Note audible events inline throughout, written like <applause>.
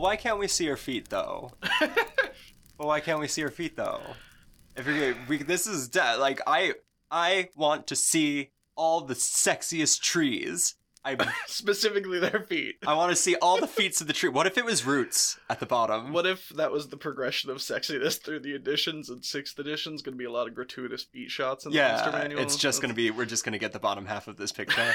Well, why can't we see her feet though? <laughs> well, why can't we see her feet though? If you're we, this is de- like I I want to see all the sexiest trees. I <laughs> Specifically their feet. I want to see all the <laughs> feet of the tree. What if it was roots at the bottom? What if that was the progression of sexiness through the editions and sixth edition's gonna be a lot of gratuitous feet shots in the Monster yeah, Manual? it's just gonna be we're just gonna get the bottom half of this picture.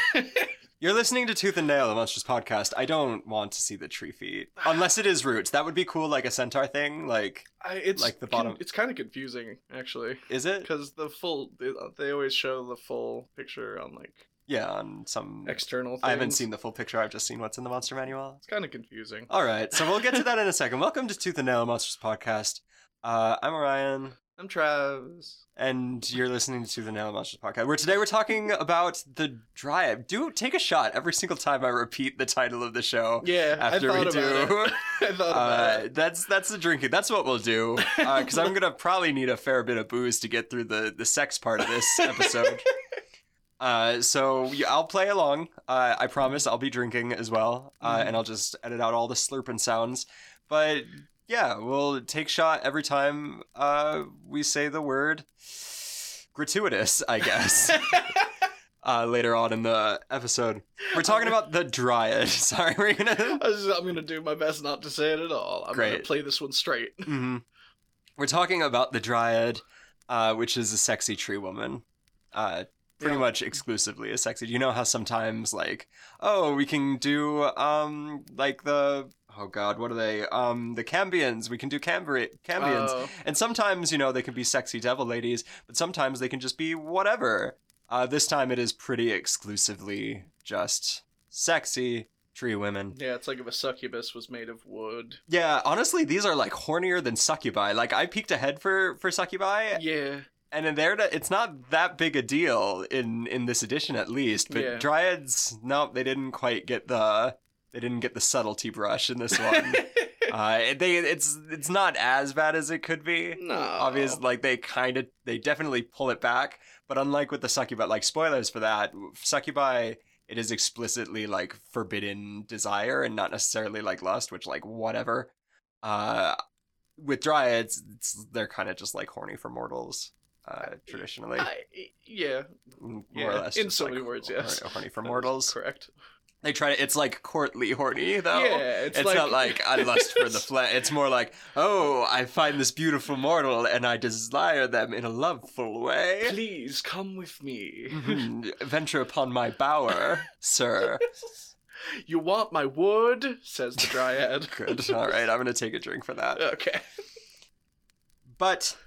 You're listening to Tooth and Nail, the Monsters podcast. I don't want to see the tree feet unless it is roots. That would be cool, like a centaur thing. Like, I, it's like the con- bottom- it's kind of confusing actually is it? because the full they, they always show the full picture on like Yeah, on some. external. Things. I haven't seen the full picture. I've just seen what's in the monster manual. It's kind of confusing. All right, so we'll get to that in a second. Welcome to Tooth and Nail Monsters podcast. Uh, I'm Orion, I'm Travis. and you're listening to the Nail Monsters podcast. Where today we're talking about the Dryad. Do take a shot every single time I repeat the title of the show. Yeah, After we do, it. <laughs> I thought about uh, it. that's that's the drinking. That's what we'll do. Because I'm gonna probably need a fair bit of booze to get through the the sex part of this episode. <laughs> Uh, so yeah, I'll play along. Uh, I promise I'll be drinking as well, uh, Mhm. and I'll just edit out all the slurping sounds. But yeah, we'll take shot every time uh, we say the word gratuitous. I guess. <laughs> uh, later on in the episode, we're talking about the dryad. <laughs> Sorry, we're gonna. I I'm gonna do my best not to say it at all. I'm gonna Great. play this one straight. <laughs> hmm We're talking about the Dryad, uh, which is a sexy tree woman. Uh, pretty Yeah. much exclusively a sexy. You know how sometimes like, oh, we can do um like the oh god, what are they? Um, the Cambians. We can do Cambri- Cambians. Oh. And sometimes, you know, they can be sexy devil ladies, but sometimes they can just be whatever. Uh, this time it is pretty exclusively just sexy tree women. yeah, it's like if a succubus was made of wood. Yeah, honestly, these are like hornier than succubi. Like I peeked ahead for for succubi, Yeah, and in there, it's not that big a deal in in this edition at least. But Yeah. dryads, no, they didn't quite get the they didn't get the subtlety brush in this <laughs> one. uh, they it's it's not as bad as it could be. no, obviously, like they kind of they definitely pull it back. But unlike with the succubi, like spoilers for that, succubi. It is explicitly like forbidden desire and not necessarily like lust, which like whatever. Uh, with dryads, it's, they're kind of just like horny for mortals. Uh, traditionally, I, yeah, more yeah, or less. in so like, many words, yes. horny for mortals. Correct. They try to. It's like courtly horny though. Yeah, it's, It's, not like I lust for the flesh. It's more like, oh, I find this beautiful mortal and I desire them in a loveful way. Please come with me. Mhm. <laughs> Venture upon my bower, sir. <laughs> you want my wood? Says the dryad. <laughs> Good. All right, I'm gonna take a drink for that. okay. But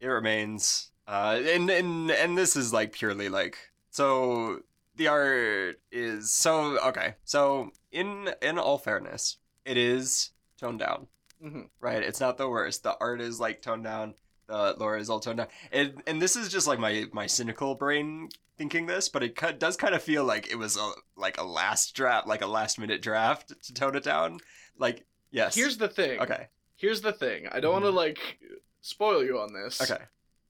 it remains, uh, and and and this is like purely like so. The art is so okay. So in in all fairness, it is toned down. hmm right? It's not the worst. The art is like toned down. The lore is all toned down. And and this is just like my my cynical brain thinking this, but it does kind of feel like it was a like a last draft, like a last minute draft to tone it down. Like yes. Here's the thing. okay. Here's the thing. I don't want to like spoil you on this. Okay.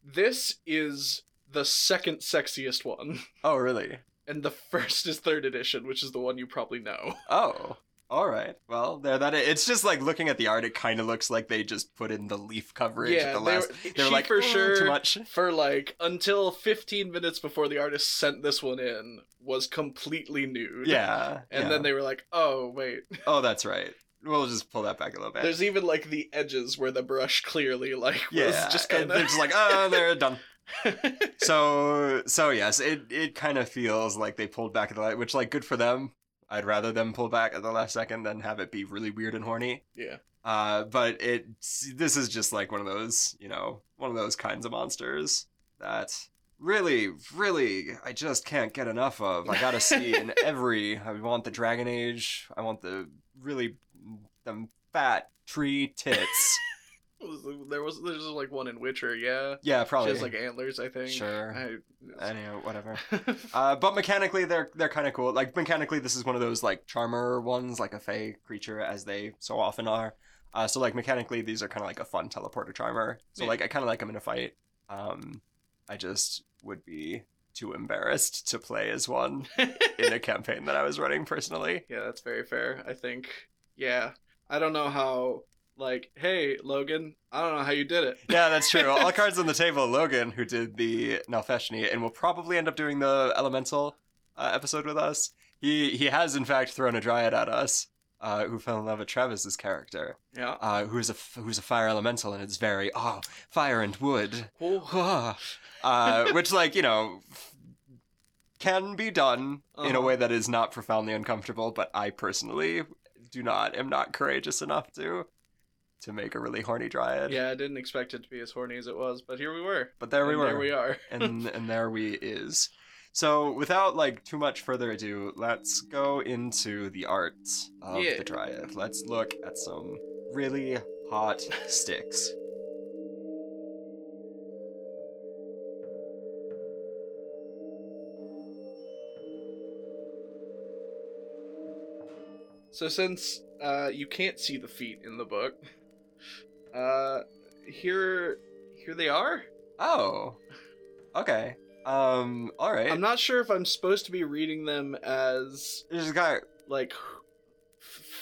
This is the second sexiest one, Oh really? And the <laughs> first is third edition, which is the one you probably know. <laughs> Oh. All right. Well, there that is. It's just like looking at the art. It kind of looks like they just put in the leaf coverage at the they last. were, They were like for "Mm, sure too much. <laughs> for like until 15 minutes before the artist sent this one in was completely nude. Yeah. And yeah. then they were like, "Oh, wait." Oh, that's right. We'll just pull that back a little bit. There's even like the edges where the brush clearly like yeah. was just kind they're of just like, oh, they're done. <laughs> so so yes, it it kind of feels like they pulled back at the light, which like good for them. I'd rather them pull back at the last second than have it be really weird and horny. yeah. Uh, but it this is just like one of those you know one of those kinds of monsters that really really I just can't get enough of. I gotta see <laughs> in every. I want the Dragon Age. I want the really them fat tree tits. <laughs> There was there's like one in Witcher, yeah. Yeah, She probably. has like antlers, I think. Sure. I, Anyway, whatever. <laughs> Uh, but mechanically, they're they're kind of cool. Like mechanically, this is one of those like charmer ones, like a fey creature, as they so often are. Uh, so like mechanically, these are kind of like a fun teleporter charmer. So Yeah. like I kind of like them in a fight. Um, I just would be too embarrassed to play as one <laughs> in a campaign that I was running personally. yeah, that's very fair. I think. Yeah, I don't know how. Like, hey Logan, I don't know how you did it. Yeah, that's true. All <laughs> cards on the table. Logan, who did the Nalfeshnee, and will probably end up doing the Elemental uh, episode with us. He he has in fact thrown a Dryad at us, uh, who fell in love with Travis's character, Yeah. uh, who's a f- who's a fire elemental, and it's very oh fire and wood, <laughs> uh, which like you know can be done in a Uh-huh. way that is not profoundly uncomfortable. But I personally do not am not courageous enough to to make a really horny Dryad. Yeah, I didn't expect it to be as horny as it was, but here we were. But there we And were. There we are. <laughs> and <laughs> and there we is. So without like too much further ado, let's go into the art of Yeah. the Dryad. Let's look at some really hot <laughs> sticks. So since uh, you can't see the feet in the book, uh, here here they are. Oh. Okay. Um all right. I'm not sure if I'm supposed to be reading them as There's got like f-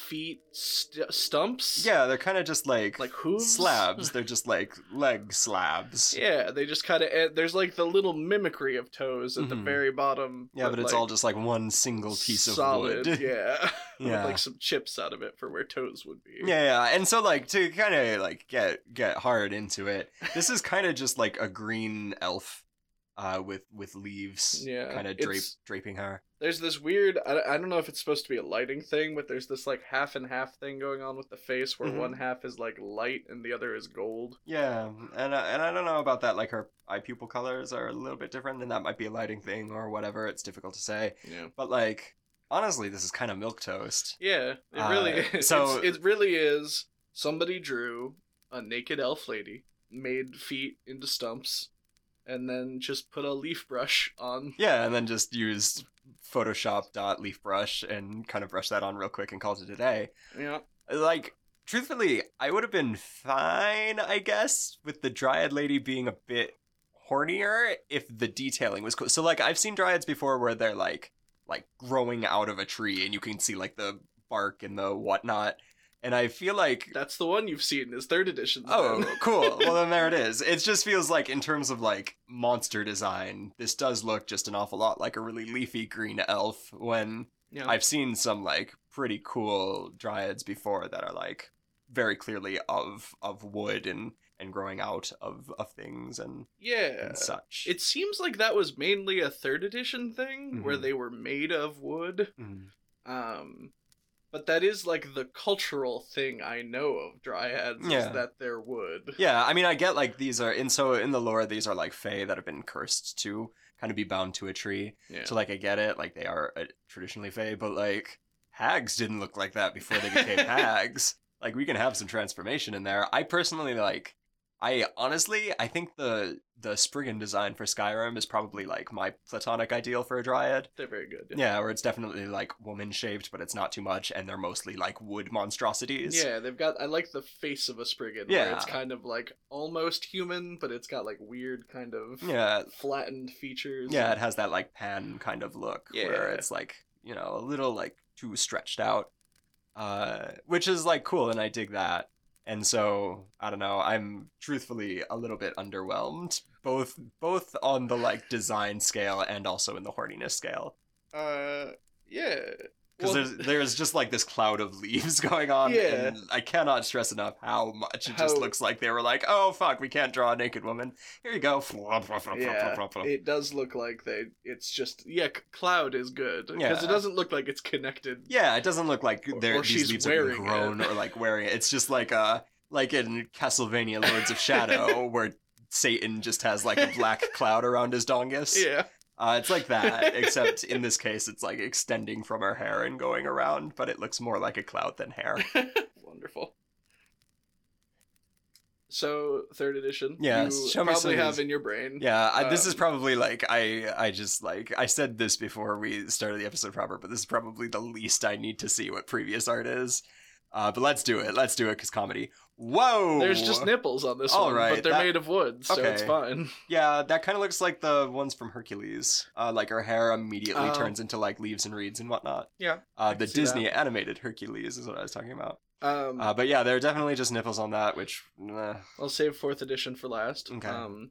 feet st- stumps. yeah, they're kind of just like Like hooves? slabs. <laughs> They're just like leg slabs. Yeah, they just kind of there's like the little mimicry of toes at the Mhm. very bottom. Yeah, but it's like, all just like one single piece of solid. wood. Yeah, <laughs> <laughs> Yeah. with like some chips out of it for where toes would be. Yeah, yeah, and so like to kind of like get get hard into it, this is kind of just like a green elf, uh, with with leaves, Yeah, kind of drape draping her. There's this weird. I, I don't know if it's supposed to be a lighting thing, but there's this like half and half thing going on with the face, where Mhm. one half is like light and the other is gold. Yeah, and I, and I don't know about that. Like her eye pupil colors are a little bit different, and that might be a lighting thing or whatever. It's difficult to say, Yeah. but like honestly, this is kind of milk toast. Yeah, it Uh, really is. <laughs> so- It's- it really is. Somebody drew a naked elf lady, made feet into stumps, and then just put a leaf brush on. Yeah, and then just use Photoshop dot leaf brush and kind of brush that on real quick and called it a day. Yeah, like truthfully i would have been fine i guess with the dryad lady being a bit hornier if the detailing was cool so like i've seen dryads before where they're like like growing out of a tree and you can see like the bark and the whatnot and i feel like that's the one you've seen is third edition. Oh, <laughs> cool. Well, then there it is. It just feels like, in terms of like monster design, this does look just an awful lot like a really leafy green elf. When yeah. I've seen some like pretty cool dryads before that are like very clearly of of wood and and growing out of of things and, yeah. and such. It seems like that was mainly a third edition thing where Mhm. they were made of wood. Mm. Um, but that is like the cultural thing I know of dryads Yeah. is that they're wood. Yeah, I mean, I get like these are in so in the lore these are like fae that have been cursed to kind of be bound to a tree. Yeah. So like I get it, like they are uh, traditionally fae, but like hags didn't look like that before they became <laughs> hags. Like we can have some transformation in there. I personally like. I honestly, I think the the Spriggan design for Skyrim is probably like my platonic ideal for a dryad. they're very good. Yeah, where it's definitely like woman shaped, but it's not too much, and they're mostly like wood monstrosities. Yeah, they've got. I like the face of a Spriggan. Yeah. where it's kind of like almost human, but it's got like weird kind of yeah, flattened features. yeah. It has that like pan kind of look Yeah, where it's like you know a little like too stretched out, uh, which is like cool, and I dig that. And so I don't know. I'm truthfully a little bit underwhelmed, both both on the like design scale and also in the horniness scale. Uh, yeah. Because Well, there's there's just like this cloud of <laughs> leaves going on, Yeah. and I cannot stress enough how much it just looks like they were like, oh fuck, we can't draw a naked woman. Here you go. <laughs> yeah, it does look like they. It's just yeah. c- Cloud is good because Yeah. it doesn't look like it's connected. Yeah, it doesn't look like they're or these she's leaves wearing grown it. or like wearing it. It's just like uh like in Castlevania Lords of <laughs> Shadow where Satan just has like a black cloud around his dongus. Yeah. Uh, it's like that, except in this case, it's like extending from her hair and going around, but it looks more like a cloud than hair. <laughs> Wonderful. So third edition. Yes, You show me probably have in your brain. Yeah, I, this is Um, probably like I I just like I said this before we started the episode proper, but this is probably the least I need to see what previous art is. Uh, but let's do it. Let's do it because comedy. Whoa! There's just nipples on this All one, right, but they're that- made of wood, so it's fine. Yeah, that kind of looks like the ones from Hercules. Uh, like her hair immediately Oh. turns into like leaves and reeds and whatnot. Yeah. Uh, the Disney animated Hercules is what I was talking about. Um, Uh, but yeah, there are definitely just nipples on that, which uh, I'll save fourth edition for last. Okay. Um,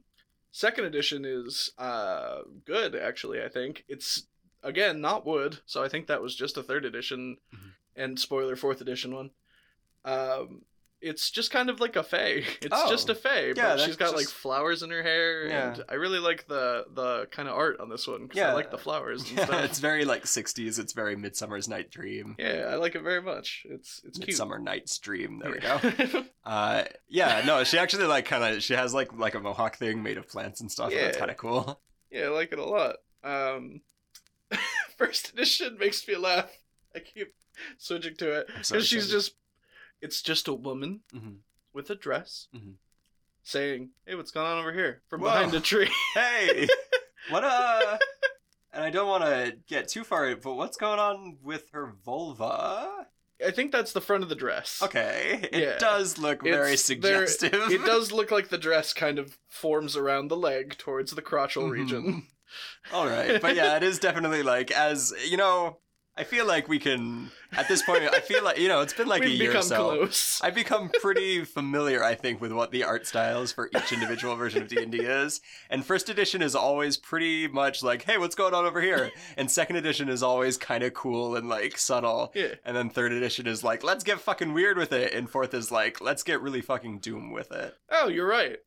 second edition is uh good actually. I think it's again not wood, so I think that was just a third edition, Mhm. And spoiler fourth edition one. Um, it's just kind of like a fae. <laughs> It's Oh. just a fae, Yeah, but she's got like flowers in her hair, and Yeah. I really like the the kind of art on this one because I Yeah. like the flowers and <laughs> yeah, stuff. it's very like '60s. It's very Midsummer's Night Dream. Yeah, I like it very much. It's it's cute. Midsummer Night's Dream. There we go. <laughs> Uh, yeah, no, she actually like kind of she has like like a mohawk thing made of plants and stuff. and That's Yeah. kind of cool. Yeah, I like it a lot. Um, first edition makes me laugh. I keep <laughs> switching to it I'm so because she's just, it's just a woman Mhm. with a dress Mhm. saying, "Hey, what's going on over here?" from Whoa. behind a tree. <laughs> Hey, <laughs> what uh? And I don't want to get too far, but what's going on with her vulva? I think that's the front of the dress. Okay, it Yeah. does look very It's- there- suggestive. It does look like the dress kind of forms around the leg towards the crotchal Mhm. region. All right, but yeah, it is definitely like as you know. I feel like we can at this point. I feel like you know it's been like <laughs> We've a year or so. close. I've become pretty familiar, I think, with what the art styles for each individual version of D and D is. And first edition is always pretty much like, "Hey, what's going on over here?" And second edition is always kind of cool and like subtle. Yeah. And then third edition is like, "Let's get fucking weird with it." And fourth is like, "Let's get really fucking doom with it." Oh, you're right.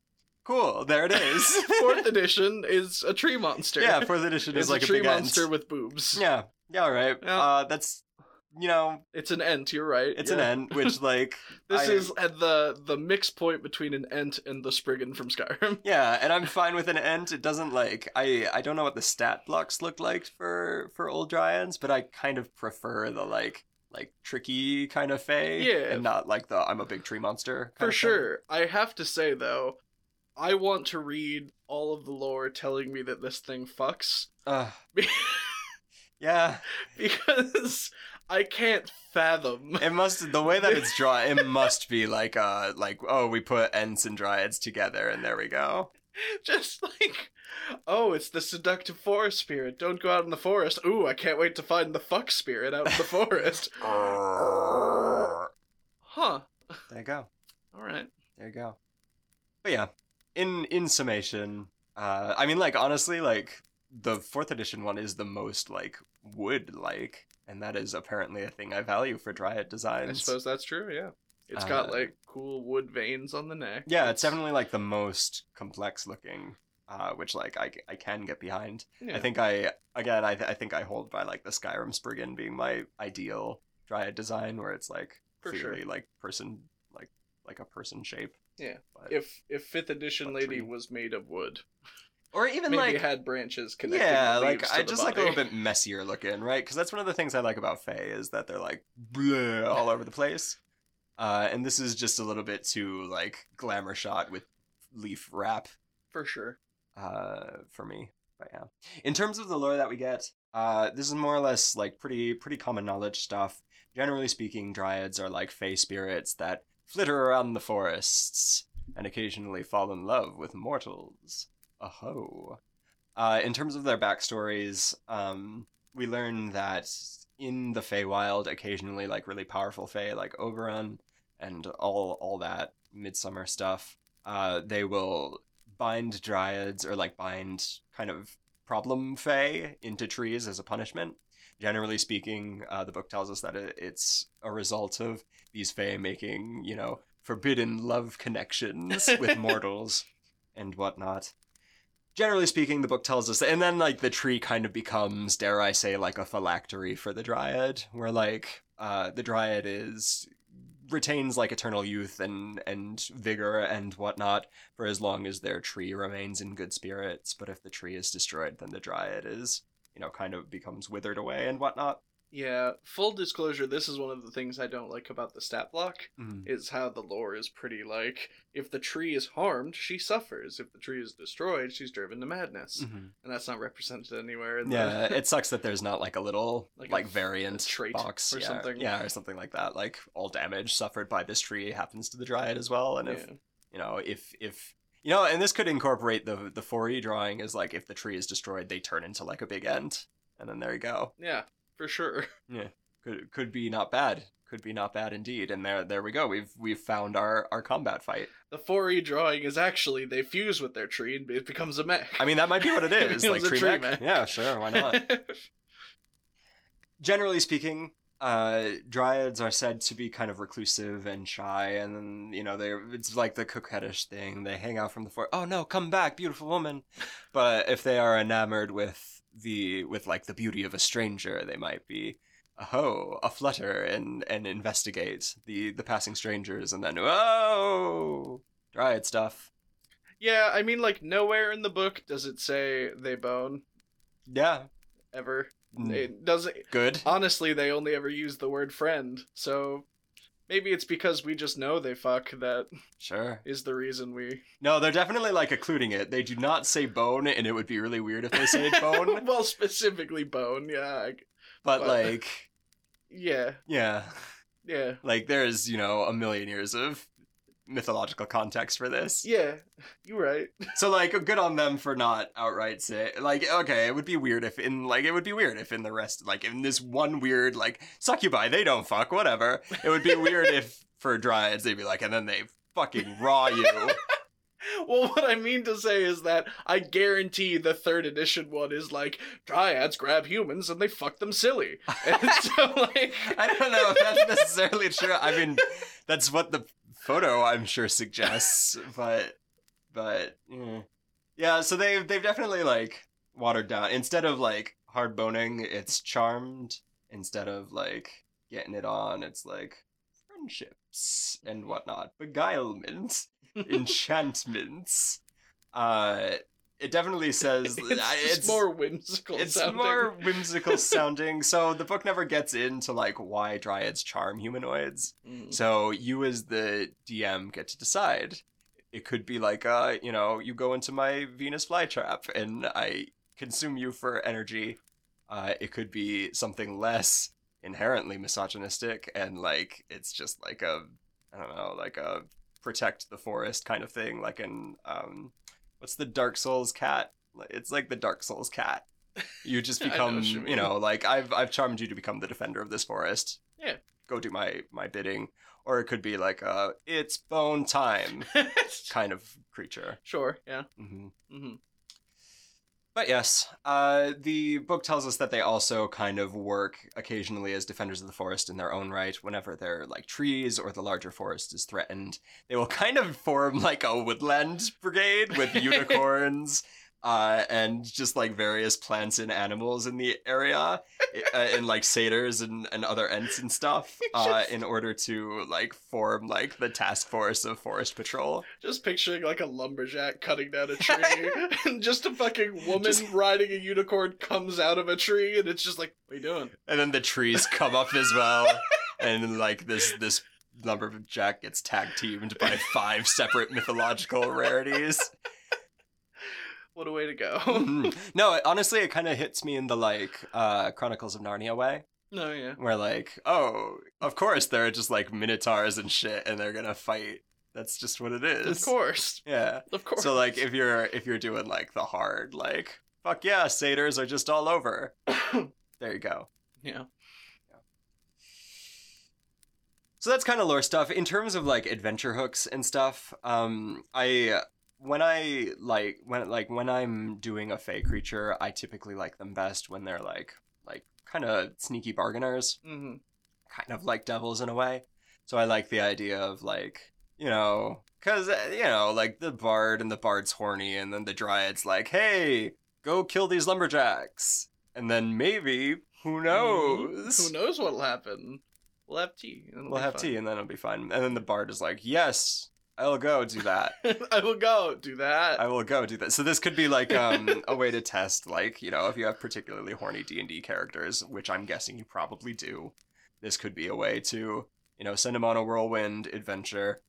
Cool, there it is. <laughs> Fourth <laughs> edition is a tree monster. yeah, fourth edition it's is like a a, tree big monster with boobs. Yeah, yeah, all right. Yeah. Uh, that's you know, It's an ent. You're right. it's yeah. an ent, which <laughs> like This I- is at the the mix point between an ent and the Spriggan from Skyrim. <laughs> Yeah, and I'm fine with an ent. It doesn't like I I don't know what the stat blocks look like for for old dryads, but I kind of prefer the like like tricky kind of fae, Yeah. and not like the I'm a big tree monster. kind For sure. I have to say though, I want to read all of the lore telling me that this thing fucks Ugh. <laughs> yeah, <laughs> because I can't fathom. it must the way that it's drawn. It <laughs> must be like uh like oh we put ents and dryads together and there we go. Just like, oh, it's the seductive forest spirit. Don't go out in the forest. Ooh, I can't wait to find the fuck spirit out in the forest. <laughs> Huh. There you go. All right. There you go. But yeah, in in summation, uh, I mean, like honestly, like the fourth edition one is the most like wood like, and that is apparently a thing I value for Dryad designs. I suppose that's true. Yeah. It's got Uh, like cool wood veins on the neck. Yeah, it's definitely like the most complex looking, uh, which like I, I can get behind. Yeah. I think I again I, I think I hold by like the Skyrim Spriggan being my ideal Dryad design, where it's like For sure. clearly like person like like a person shape. Yeah. But- if if fifth edition lady tree. was made of wood, <laughs> or even maybe like had branches connecting. yeah like i just like a little bit messier looking right? Because that's one of the things i like about faye is that they're like bleh, all over the place. Uh, and this is just a little bit too like glamour shot with leaf wrap. For sure. uh, for me but yeah. In terms of the lore that we get uh, this is more or less like pretty pretty common knowledge stuff. Generally speaking dryads are like fey spirits that flitter around the forests and occasionally fall in love with mortals aho uh, in terms of their backstories um, we learn that in the Feywild, occasionally like really powerful Fey like Oberon and all all that midsummer stuff, uh, they will bind dryads or like bind kind of problem Fey into trees as a punishment. Generally speaking, uh, the book tells us that it's a result of these Fey making, you know, forbidden love connections with <laughs> mortals and whatnot generally speaking, the book tells us, and then like the tree kind of becomes, dare I say, like a phylactery for the dryad, where like uh, the dryad is retains like eternal youth and and vigor and whatnot for as long as their tree remains in good spirits. But if the tree is destroyed, then the dryad is you know kind of becomes withered away and whatnot. Yeah. Full disclosure: this is one of the things I don't like about the stat block. Mhm. Is how the lore is pretty like if the tree is harmed, she suffers. If the tree is destroyed, she's driven to madness, Mhm. and that's not represented anywhere. In Yeah, the... <laughs> it sucks that there's not like a little Like like, a- variant a trait box or yeah, something. Yeah, or something like that. Like all damage suffered by this tree happens to the dryad as well, and if yeah. you know if if you know, and this could incorporate the the 4e drawing is like if the tree is destroyed, they turn into like a big ent. and then there you go. yeah, for sure. <laughs> Yeah. could could be not bad. Could be not bad indeed. And there there we go. We've we've found our our combat fight. The 4E drawing is actually they fuse with their tree and it becomes a mech. I mean, that might be what it <laughs> It is. was like tree tree mech. mech. Yeah, sure. Why not? <laughs> Generally speaking, uh, dryads are said to be kind of reclusive and shy, and then you know they it's like the coquettish thing. They hang out from the fort. Oh no, come back, beautiful woman. But if they are enamored with the with like the beauty of a stranger, they might be oh a flutter and and investigate the the passing strangers, and then whoa dryad stuff. yeah, I mean, like, nowhere in the book does it say they bone, Yeah, ever. Mm, It doesn't. good. Honestly, they only ever use the word friend, so maybe it's because we just know they fuck that Sure. is the reason we. No, they're definitely like occluding it. They do not say bone, and it would be really weird if they said <laughs> bone. well, specifically bone, yeah. But But- like, Yeah, yeah, yeah. like there's you know a million years of mythological context for this. Yeah, you're right. So like, good on them for not outright say like, okay, it would be weird if in like it would be weird if in the rest like in this one weird like succubi they don't fuck whatever. It would be weird if for dryads they'd be like, and then they fucking raw you. <laughs> Well, what I mean to say is that I guarantee the third edition one is like dryads grab humans and they fuck them silly. <laughs> And so like I don't know if that's necessarily true. I mean, that's what the photo I'm sure suggests, <laughs> but but yeah. So they've they've definitely like watered down. Instead of like hard boning, it's charmed. Instead of like getting it on, it's like friendships and whatnot, beguilement, <laughs> enchantments. Uh, it definitely <laughs> says it's, just more whimsical it's sounding. more <laughs> whimsical sounding. So the book never gets into like why dryads charm humanoids. Mm. So you as the DM get to decide. It could be like uh, you know, you go into my Venus flytrap and I consume you for energy. Uh, it could be something less inherently misogynistic and like it's just like a I don't know, like a protect the forest kind of thing, like in um what's the Dark Souls cat? It's like the Dark Souls cat. You just <laughs> I know become, you you, know, like I've I've charmed you to become the defender of this forest. Yeah. Go do my my bidding. Or it could be like a it's bone time <laughs> kind of creature. sure, yeah. hmm hmm But yes, uh, the book tells us that they also kind of work occasionally as defenders of the forest in their own right. Whenever they're like trees or the larger forest is threatened, they will kind of form like a woodland brigade with <laughs> unicorns uh, and just like various plants and animals in the area, uh, and like satyrs and, and other ents and stuff, <laughs> uh, in order to like form like the task force of forest patrol. Just picturing like a lumberjack cutting down a <laughs> tree, and just a fucking woman Just- riding a unicorn comes out of a tree, and it's just like, what are you doing? and then the trees come up as well and like this this lumberjack gets tag teamed by five separate mythological rarities What a way to go. Mhm. <laughs> no it- honestly it kind of hits me in the like uh chronicles of narnia way no, yeah. where like oh of course there are just like minotaurs and shit and they're gonna fight that's just what it is Of course. yeah Of course. so like if you're if you're doing like the hard like fuck yeah satyrs are just all over <coughs> there you go yeah. So that's kind of lore stuff. In terms of like adventure hooks and stuff, um, I when I like when like when I'm doing a fey creature, I typically like them best when they're like like kind of sneaky bargainers, hmm kind of like devils in a way. So I like the idea of like you know because you know like the bard and the bard's horny, and then the dryad's like, hey, go kill these lumberjacks, and then maybe who knows Who knows what'll happen? We'll have tea. and We'll have fun. tea and then it'll be fine. And then the bard is like, Yes, I'll go do that. <laughs> I will go do that. I will go do that. So this could be like um, a way to test, like, you know, if you have particularly horny D and D characters, which I'm guessing you probably do, this could be a way to, you know, send them on a whirlwind adventure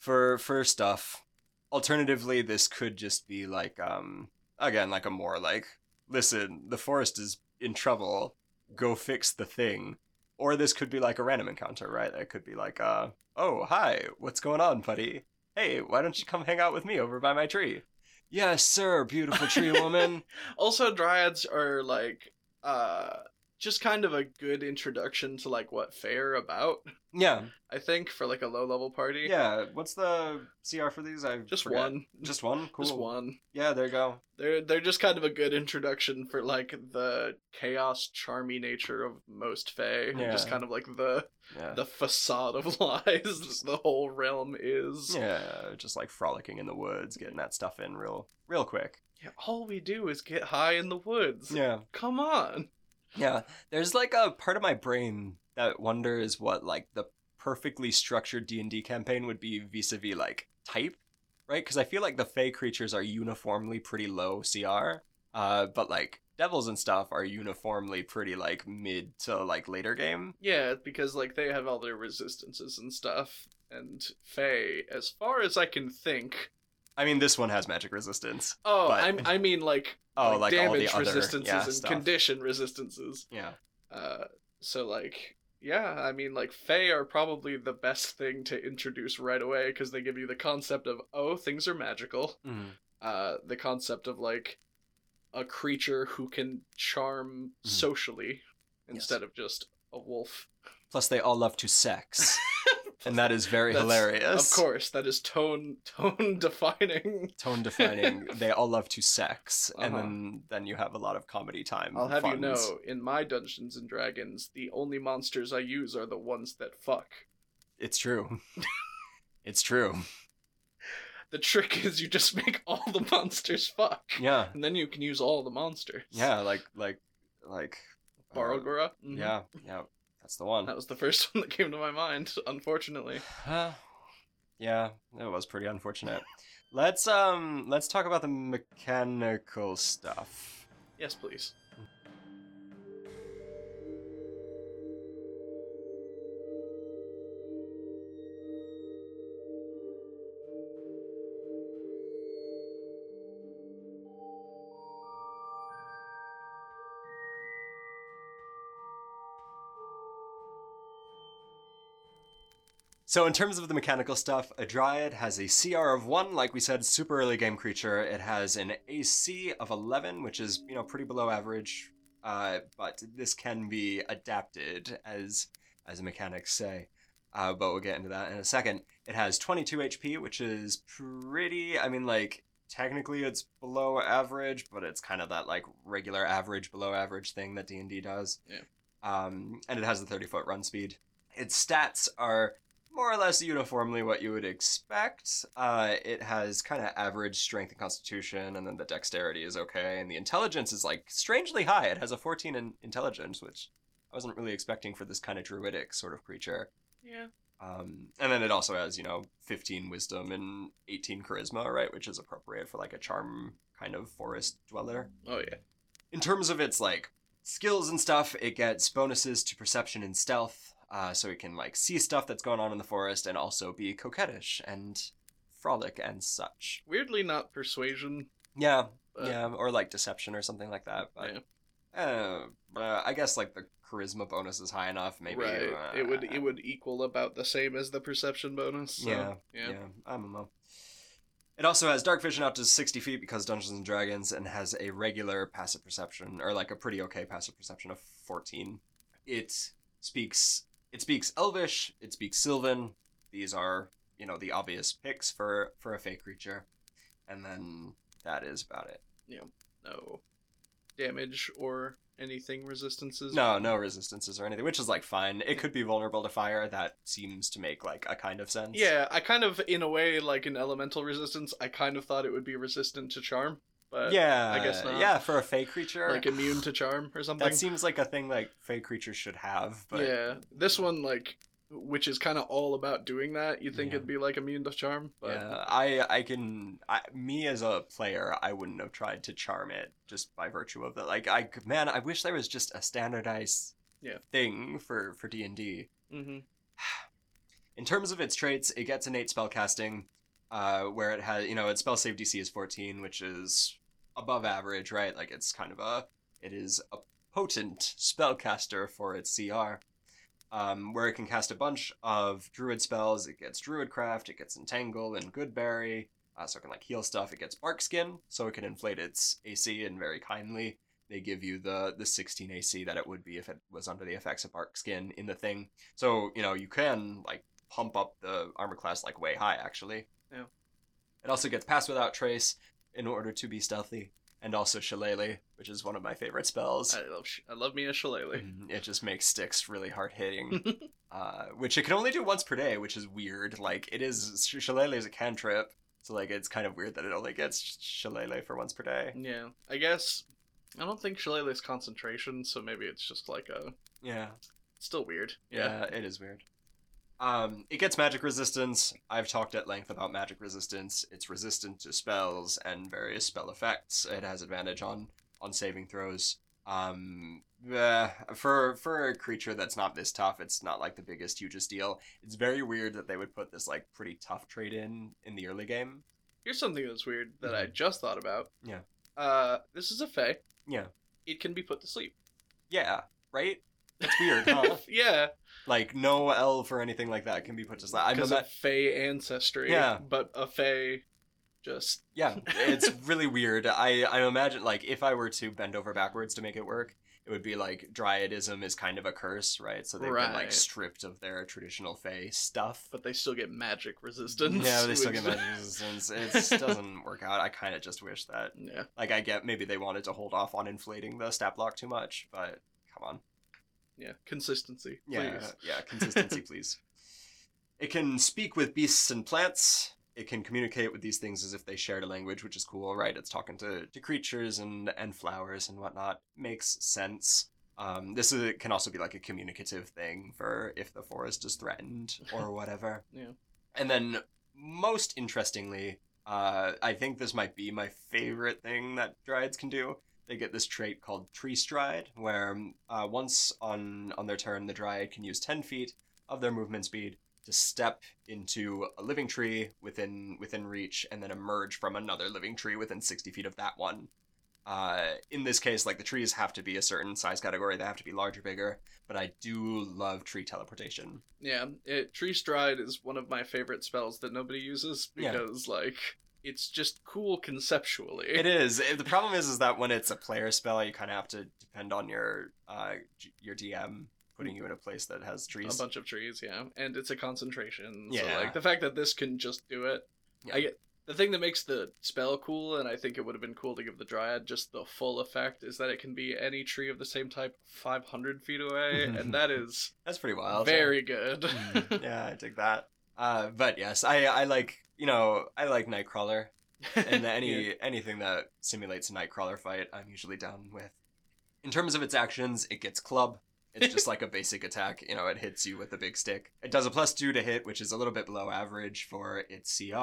for for stuff. Alternatively, this could just be like um again, like a more like, listen, the forest is in trouble, go fix the thing. Or this could be like a random encounter, right? It could be like, uh, oh, hi, what's going on, buddy? Hey, why don't you come hang out with me over by my tree? Yes, sir, beautiful tree <laughs> woman. also, dryads are like uh just kind of a good introduction to like what Fair about. Yeah, I think for like a low level party. yeah. What's the CR for these? I just forget. one. Just one. <laughs> Cool. Just one. Yeah, there you go. They're they're just kind of a good introduction for like the chaos, charmy nature of most Fae. and Just kind of like the Yeah. the facade of <laughs> lies the whole realm is. yeah, just like frolicking in the woods, getting that stuff in real, real quick. Yeah, all we do is get high in the woods. Yeah, Come on. Yeah. There's like a part of my brain that wonders what like the perfectly structured D and D campaign would be vis-a-vis like type, right? Because I feel like the Fey creatures are uniformly pretty low CR, uh, but like devils and stuff are uniformly pretty like mid to like later game. Yeah, because like they have all their resistances and stuff. And Fae, as far as I can think. I mean, this one has magic resistance. Oh, But- I mean like, <laughs> Oh, like, all damage the other resistances yeah, and stuff. condition resistances. Yeah. Uh, so like, yeah, I mean like Fae are probably the best thing to introduce right away because they give you the concept of oh things are magical. Mhm. Uh, the concept of like a creature who can charm Mhm. socially instead of just a wolf. Plus, they all love to sex, <laughs> and that is very That's- hilarious. Of course, that is tone tone <laughs> defining. tone defining. they all love to sex, and Uh-huh. then then you have a lot of comedy time. I'll have you know, in my Dungeons and Dragons, the only monsters I use are the ones that fuck. it's true. it's true. <laughs> The trick is you just make all the monsters fuck. Yeah, And then you can use all the monsters. yeah, like like like uh. Mhm. Yeah, yeah, that's the one. That was the first <laughs> one that came to my mind, unfortunately. Uh, <sighs> yeah, it was pretty unfortunate. Let's um let's talk about the mechanical stuff. Yes, please. So in terms of the mechanical stuff, a Dryad has a CR of 1, like we said, super early game creature. It has an AC of 11, which is, you know, pretty below average. Uh, but this can be adapted, as as mechanics say. Uh, but we'll get into that in a second. It has 22 HP, which is pretty, I mean, like, technically it's below average, but it's kind of that, like, regular average, below average thing that D&D does. Yeah. Um, and it has a 30 foot run speed. Its stats are more or less uniformly what you would expect. Uh, it has kind of average strength and constitution, and then the dexterity is okay, and the intelligence is like strangely high. It has a 14 in intelligence, which I wasn't really expecting for this kind of druidic sort of creature. Yeah. Um, and then it also has, you know, 15 wisdom and 18 charisma, right, which is appropriate for like a charm kind of forest dweller Oh, yeah. in terms of its like skills and stuff, it gets bonuses to perception and stealth, uh, so it can like see stuff that's going on in the forest and also be coquettish and frolic and such. Weirdly, not persuasion. Yeah, yeah, or like deception or something like that. But Yeah. uh, uh, I guess like the charisma bonus is high enough. Maybe right. uh, it would it would equal about the same as the perception bonus. So, yeah, yeah. yeah, I don't know. It also has dark vision out to 60 feet because Dungeons and Dragons and has a regular passive perception, or like a pretty okay passive perception of 14. It speaks it speaks Elvish, it speaks Sylvan. These are, you know, the obvious picks for for a fey creature. And then that is about it. No damage or anything resistances. No, no resistances or anything, which is like fine. It could be vulnerable to fire. That seems to make like a kind of sense. Yeah, I kind of, in a way, like an elemental resistance. I kind of thought it would be resistant to charm, but yeah, I guess not. Yeah, for a fey creature, like immune to charm or something. That seems like a thing like fey creatures should have, but yeah, this one like, which is kind of all about doing that. You think Yeah. it'd be like immune to charm, but yeah, I I can I, me as a player, I wouldn't have tried to charm it just by virtue of that. Like I man, I wish there was just a standardized Yeah. thing for for D and D. hmm <sighs> In terms of its traits, it gets innate spellcasting, uh, where it has you know its spell save DC is 14, which is above average, right? Like it's kind of a it is a potent spellcaster for its CR. Um, where it can cast a bunch of druid spells. It gets druidcraft, it gets entangle and goodberry, uh, so it can like heal stuff. It gets bark skin, so it can inflate its AC and very kindly they give you the the 16 AC that it would be if it was under the effects of Bark Skin in the thing. So you know you can like pump up the armor class like way high actually. Yeah. It also gets pass without trace in order to be stealthy, and also Shillelagh, which is one of my favorite spells. I love sh- I love me a shillelagh. Mhm, It just makes sticks really hard hitting, <laughs> uh, which it can only do once per day, which is weird. Like it is Sh- Shillelagh is a cantrip, so like it's kind of weird that it only gets Shillelagh for once per day. yeah, I guess I don't think shillelagh's concentration, so maybe it's just like a Yeah, still weird. yeah, it is weird. Um, it gets magic resistance. I've talked at length about magic resistance. It's resistant to spells and various spell effects. It has advantage on on saving throws. Um, eh, for for a creature that's not this tough, it's not like the biggest, hugest deal. It's very weird that they would put this like pretty tough trade in in the early game. Here's something that's weird that I just thought about. Mm-hmm. Yeah. Uh, this is a fae. Yeah, It can be put to sleep. yeah, right. It's weird, huh? <laughs> yeah, like no elf or anything like that can be put to. I'm because of fae ancestry. Yeah. but a Fey just Yeah, <laughs> it's really weird. I I imagine like if I were to bend over backwards to make it work, it would be like dryadism is kind of a curse, right? So they've been like stripped of their traditional fey stuff. but they still get magic resistance. Yeah, they still get <laughs> magic resistance. It doesn't work out. I kind of just wish that Yeah, like I get maybe they wanted to hold off on inflating the stat block too much, but come on. Yeah, consistency. Yeah, please. yeah, consistency, <laughs> please. It can speak with beasts and plants. It can communicate with these things as if they shared a language, which is cool, right? It's talking to, to creatures and, and flowers and whatnot. Makes sense. Um, this is, can also be like a communicative thing for if the forest is threatened or <laughs> whatever. Yeah. And then, most interestingly, uh, I think this might be my favorite thing that Dryads can do they get this trait called tree stride where uh, once on on their turn the dryad can use 10 feet of their movement speed to step into a living tree within within reach and then emerge from another living tree within 60 feet of that one. Uh, in this case like the trees have to be a certain size category. They have to be larger bigger. But i do love tree teleportation. Yeah, it, Tree Stride is one of my favorite spells that nobody uses Yeah. because, like, it's just cool conceptually. it <laughs> is the problem is is that when it's a player spell you kind of have to depend on your uh, your dm putting you in a place that has trees. A bunch of trees, yeah, and it's a concentration. Yeah. So, like, the fact that this can just do it, Yeah. I get. The thing that makes the spell cool, and I think it would have been cool to give the Dryad just the full effect, is that it can be any tree of the same type 500 feet away, <laughs> and that is That's pretty wild. very good. Mm, <laughs> yeah, I dig that. Uh, but yes, I I like you know I like Nightcrawler and <laughs> any Yeah. anything that simulates a Nightcrawler fight, I'm usually down with. In terms of its actions, it gets club. It's just <laughs> like a basic attack. You know, it hits you with a big stick. It does a plus two to hit, which is a little bit below average for its CR,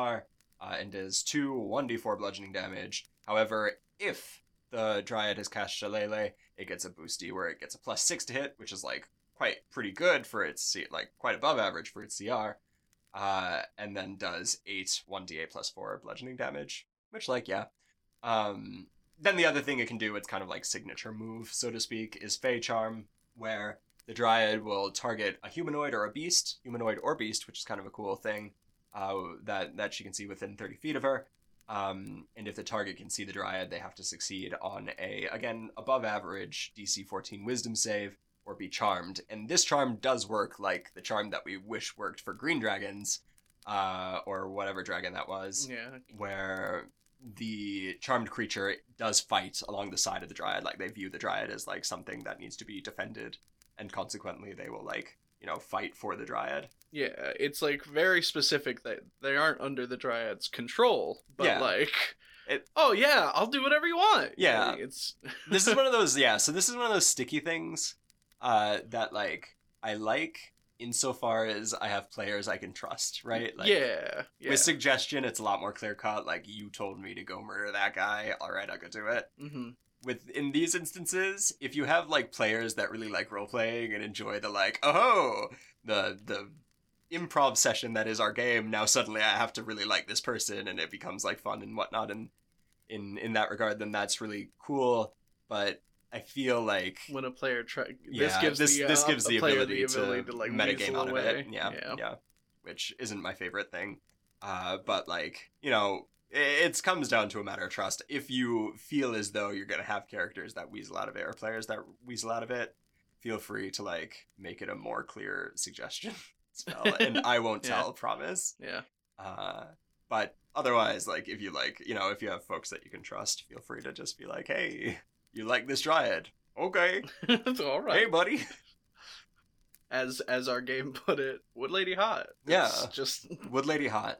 uh, and does two 1d4 bludgeoning damage. However, if the Dryad has cast Shillelagh, it gets a boosty where it gets a plus six to hit, which is like quite pretty good for its like quite above average for its CR. Uh, and then does eight 1d8 plus four bludgeoning damage, which like yeah. Um, then the other thing it can do, its kind of like signature move, so to speak, is Fey Charm, where the Dryad will target a humanoid or a beast, humanoid or beast, which is kind of a cool thing uh, that that she can see within 30 feet of her. Um, and if the target can see the Dryad, they have to succeed on a again above average DC 14 Wisdom save or be charmed. And this charm does work like the charm that we wish worked for green dragons, uh, or whatever dragon that was yeah. where the charmed creature does fight along the side of the dryad like they view the dryad as like something that needs to be defended and consequently they will like you know fight for the dryad Yeah, it's like very specific that they aren't under the Dryad's control, but Yeah. like, It- oh yeah, I'll do whatever you want. Yeah. It's this is <laughs> one of those yeah so this is one of those sticky things uh that like i like insofar as i have players i can trust right like yeah, yeah. with suggestion it's a lot more clear cut like you told me to go murder that guy all right i'll go do it hmm with in these instances, if you have like players that really like role playing and enjoy the like, oh, the the improv session that is our game, now suddenly I have to really like this person and it becomes like fun and whatnot and in in that regard, then that's really cool. But I feel like When a player try, this yeah, gives this, the, uh, this gives a the ability, the ability to, to, like metagame out of it. Yeah, yeah. yeah, which isn't my favorite thing. Uh, but like you know, it comes down to a matter of trust. If you feel as though you're gonna have characters that weasel out of it or players that weasel out of it, feel free to like make it a more clear suggestion <laughs> spell, and I won't <laughs> Yeah. tell. Promise. Yeah. Uh, but otherwise, like if you like, you know, if you have folks that you can trust, feel free to just be like, hey, you like this dryad? Okay, <laughs> It's all right. hey, buddy. As as our game put it, Wood Lady Hot. Yeah. Just <laughs> Wood Lady Hot.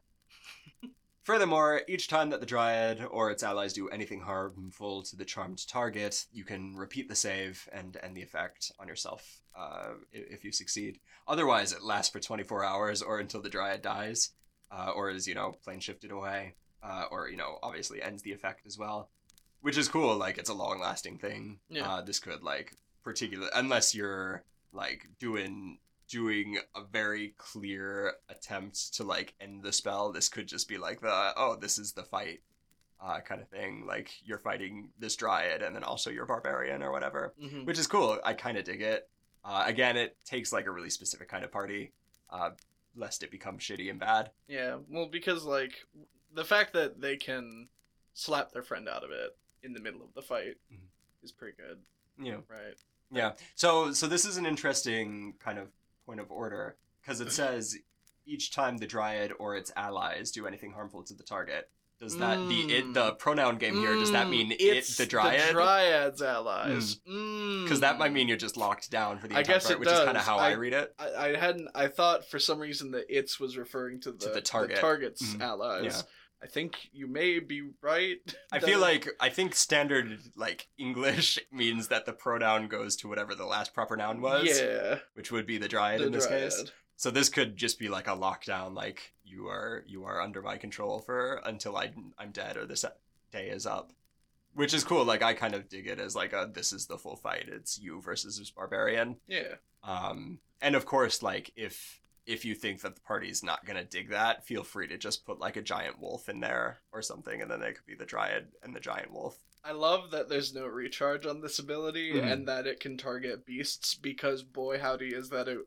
Furthermore, each time that the Dryad or its allies do anything harmful to the charmed target, you can repeat the save and end the effect on yourself uh, if you succeed. Otherwise, it lasts for 24 hours or until the Dryad dies, uh, or is, you know, plane shifted away, uh, or, you know, obviously ends the effect as well. Which is cool, like, it's a long lasting thing. Yeah. Uh, this could, like, particular unless you're, like, doing doing a very clear attempt to like end the spell this could just be like the oh this is the fight uh, kind of thing like you're fighting this dryad and then also your barbarian or whatever Mhm. which is cool i kind of dig it uh, again it takes like a really specific kind of party uh, lest it become shitty and bad Yeah, well, because like the fact that they can slap their friend out of it in the middle of the fight Mhm. is pretty good, Yeah. right? Yeah. So so this is an interesting kind of point of order because it <laughs> says each time the dryad or its allies do anything harmful to the target. Does that the it the pronoun game here? Does that Mm, mean it it's the dryad? Dryad's allies. Because that might mean you're just locked down for the I entire it which is kind of how I, I- read it. I, I hadn't. I thought for some reason that its was referring to the, the target. target's Mhm. allies. Yeah. I think you may be right. <laughs> I feel like I think standard like English <laughs> means that the pronoun goes to whatever the last proper noun was, yeah, which would be the dryad the in this case. So this could just be like a lockdown, like you are you are under my control for until I I'm dead or this day is up, which is cool. Like I kind of dig it as like a this is the full fight. It's you versus this barbarian. Yeah, Um, and of course, like if if you think that the party's not gonna dig that, feel free to just put like a giant wolf in there or something, and then they could be the dryad and the giant wolf. I love that there's no recharge on this ability Mhm. and that it can target beasts because boy howdy is that a,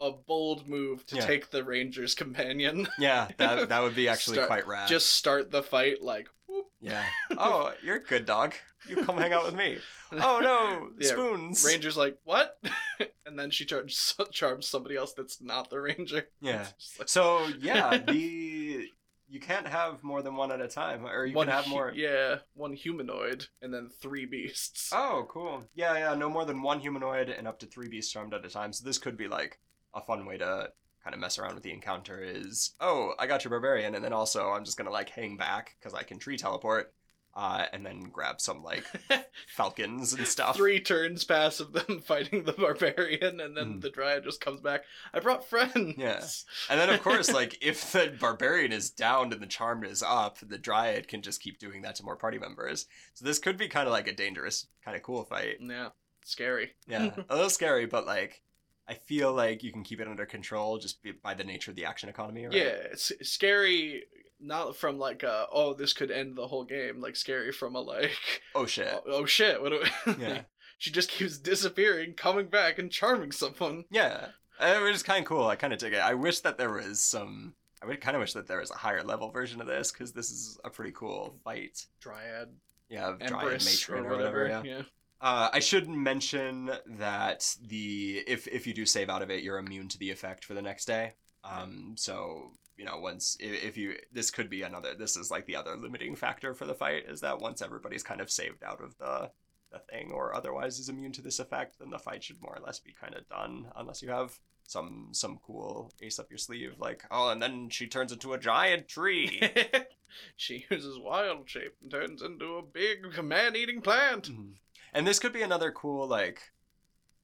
a bold move to Yeah. take the ranger's companion. <laughs> Yeah, that that would be <laughs> actually Start- quite rad. Just start the fight like whoop. yeah. <laughs> Oh, you're a good dog. You come hang out with me. <laughs> Oh no, Yeah, spoons. Ranger's like, what? <laughs> and then she charms, charms somebody else that's not the ranger. <laughs> Yeah. Like, So yeah, the you can't have more than one at a time, or you one can have hu- more. Yeah, one humanoid and then three beasts. Oh, cool. Yeah, yeah. No more than one humanoid and up to three beasts charmed at a time. So this could be like a fun way to kind of mess around with the encounter. Is oh, I got your barbarian, and then also I'm just gonna like hang back because I can tree teleport, uh, and then grab some like <laughs> falcons and stuff. Three turns pass of them <laughs> fighting the barbarian, and then Mhm. the dryad just comes back. I brought friends. Yeah. And then, of course, like if the barbarian is downed and the charmed is up, the dryad can just keep doing that to more party members. So this could be kind of like a dangerous, kind of cool fight. Yeah. Scary. Yeah, a <laughs> little scary, but like I feel like you can keep it under control just by the nature of the action economy. Right? Yeah, it's scary. Not from like, uh, oh, this could end the whole game. Like scary from a like, <laughs> Oh shit. oh, oh shit, what? Do we... <laughs> Yeah. she just keeps disappearing, coming back, and charming someone. Yeah, it was kind of cool. I kind of dig it. I wish that there was some. I would kind of wish that there was a higher level version of this because this is a pretty cool fight. Dryad, Yeah, of Dryad Empress, matron or or whatever. whatever. Yeah. yeah. Uh, I should mention that the if if you do save out of it, you're immune to the effect for the next day. Um, so you know once if, you this could be another this is like the other limiting factor for the fight is that once everybody's kind of saved out of the the thing or otherwise is immune to this effect, then the fight should more or less be kind of done unless you have some some cool ace up your sleeve like oh and then she turns into a giant tree. <laughs> she uses wild shape and turns into a big man-eating plant. Mhm. And this could be another cool like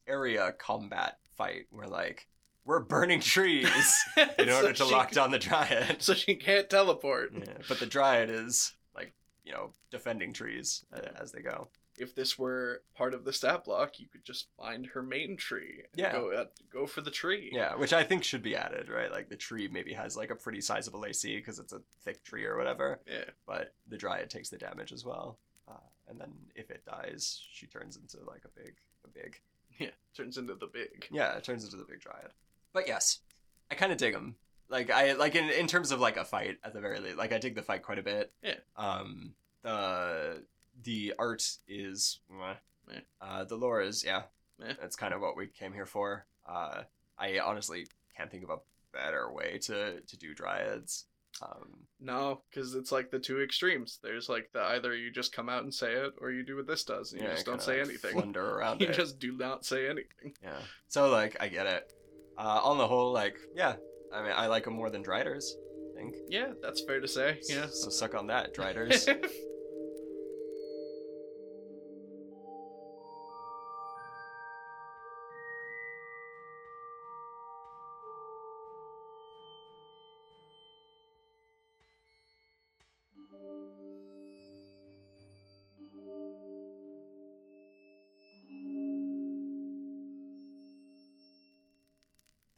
area combat fight where like we're burning trees <laughs> in So order to lock can- down the dryad. So she can't teleport. Yeah, but the dryad is like you know defending trees uh, as they go. If this were part of the stat block, you could just find her main tree. And Yeah. Go, at, go for the tree. Yeah, which I think should be added, right? Like the tree maybe has like a pretty sizable AC because it's a thick tree or whatever, Yeah. but the dryad takes the damage as well. Uh, and then if it dies, she turns into like a big, a big Yeah. Turns into the big. Yeah, it turns into the big dryad. But yes, I kind of dig them. Like I like in in terms of like a fight at the very least. Like I dig the fight quite a bit. Yeah. Um. The the art is. meh. Meh. Uh. The lore is yeah. Meh. That's kind of what we came here for. Uh. I honestly can't think of a better way to to do dryads. Um. No, because it's like the two extremes. There's like the either you just come out and say it, or you do what this does, and you yeah, just don't say anything. Flunder <laughs> around You it. just do not say anything. Yeah. So like I get it. Uh, on the whole, like yeah. I mean, I like them more than Driders. I think. Yeah, that's fair to say. Yeah. So suck on that, Driders. <laughs>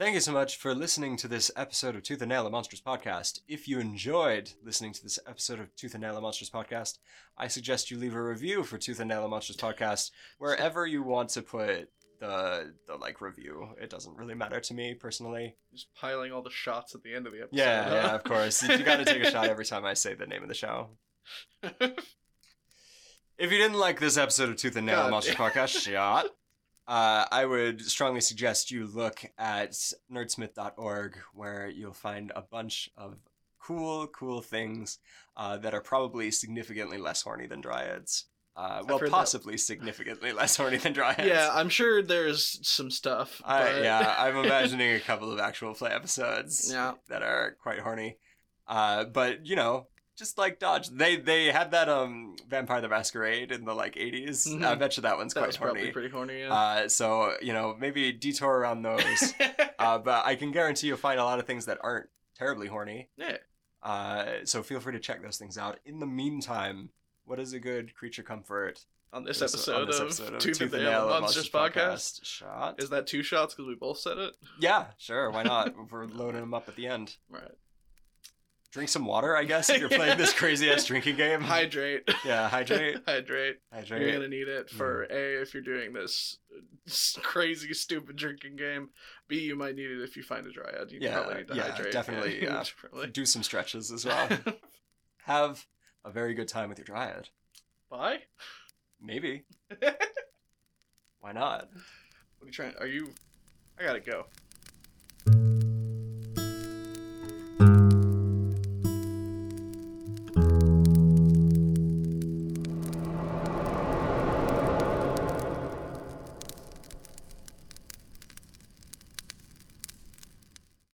Thank you so much for listening to this episode of Tooth and Nail, a Monsters podcast. If you enjoyed listening to this episode of Tooth and Nail, a Monsters podcast, I suggest you leave a review for Tooth and Nail, a Monsters podcast wherever you want to put the the like review. It doesn't really matter to me personally. just piling all the shots at the end of the episode. Yeah, yeah, of course. You got to take a <laughs> shot every time I say the name of the show. <laughs> If you didn't like this episode of Tooth and Nail, a God Monsters podcast, shot. Uh, I would strongly suggest you look at nerdsmith.org where you'll find a bunch of cool, cool things uh, that are probably significantly less horny than dryads. Uh, well, heard that. possibly significantly less horny than dryads. yeah, I'm sure there's some stuff. I, yeah, <laughs> I'm imagining a couple of actual play episodes Yeah. that are quite horny. Uh, but you know, just like Dodge, they they had that um Vampire the Masquerade in the like 80s. Mhm. I bet you that one's that quite horny. probably pretty horny. Yeah. Uh, so you know, maybe detour around those. <laughs> uh, but I can guarantee you'll find a lot of things that aren't terribly horny. yeah. Uh, so feel free to check those things out. In the meantime, what is a good creature comfort? On this this- episode, on this of, episode Tooth and Nail Monsters podcast. Shot. Is that two shots because we both said it? Yeah, sure. Why not? <laughs> We're loading them up at the end. Right. Drink some water, I guess, if you're playing this <laughs> crazy ass drinking game. Hydrate. Yeah, hydrate. <laughs> Hydrate. Hydrate. You're gonna need it for mm-hmm. a if you're doing this crazy stupid drinking game. B you might need it if you find a dryad. You Yeah, probably need to yeah, hydrate. definitely, <laughs> yeah. definitely. Do some stretches as well. Have a very good time with your dryad. Bye. Maybe. Why not? What are you trying? Are you? I gotta go.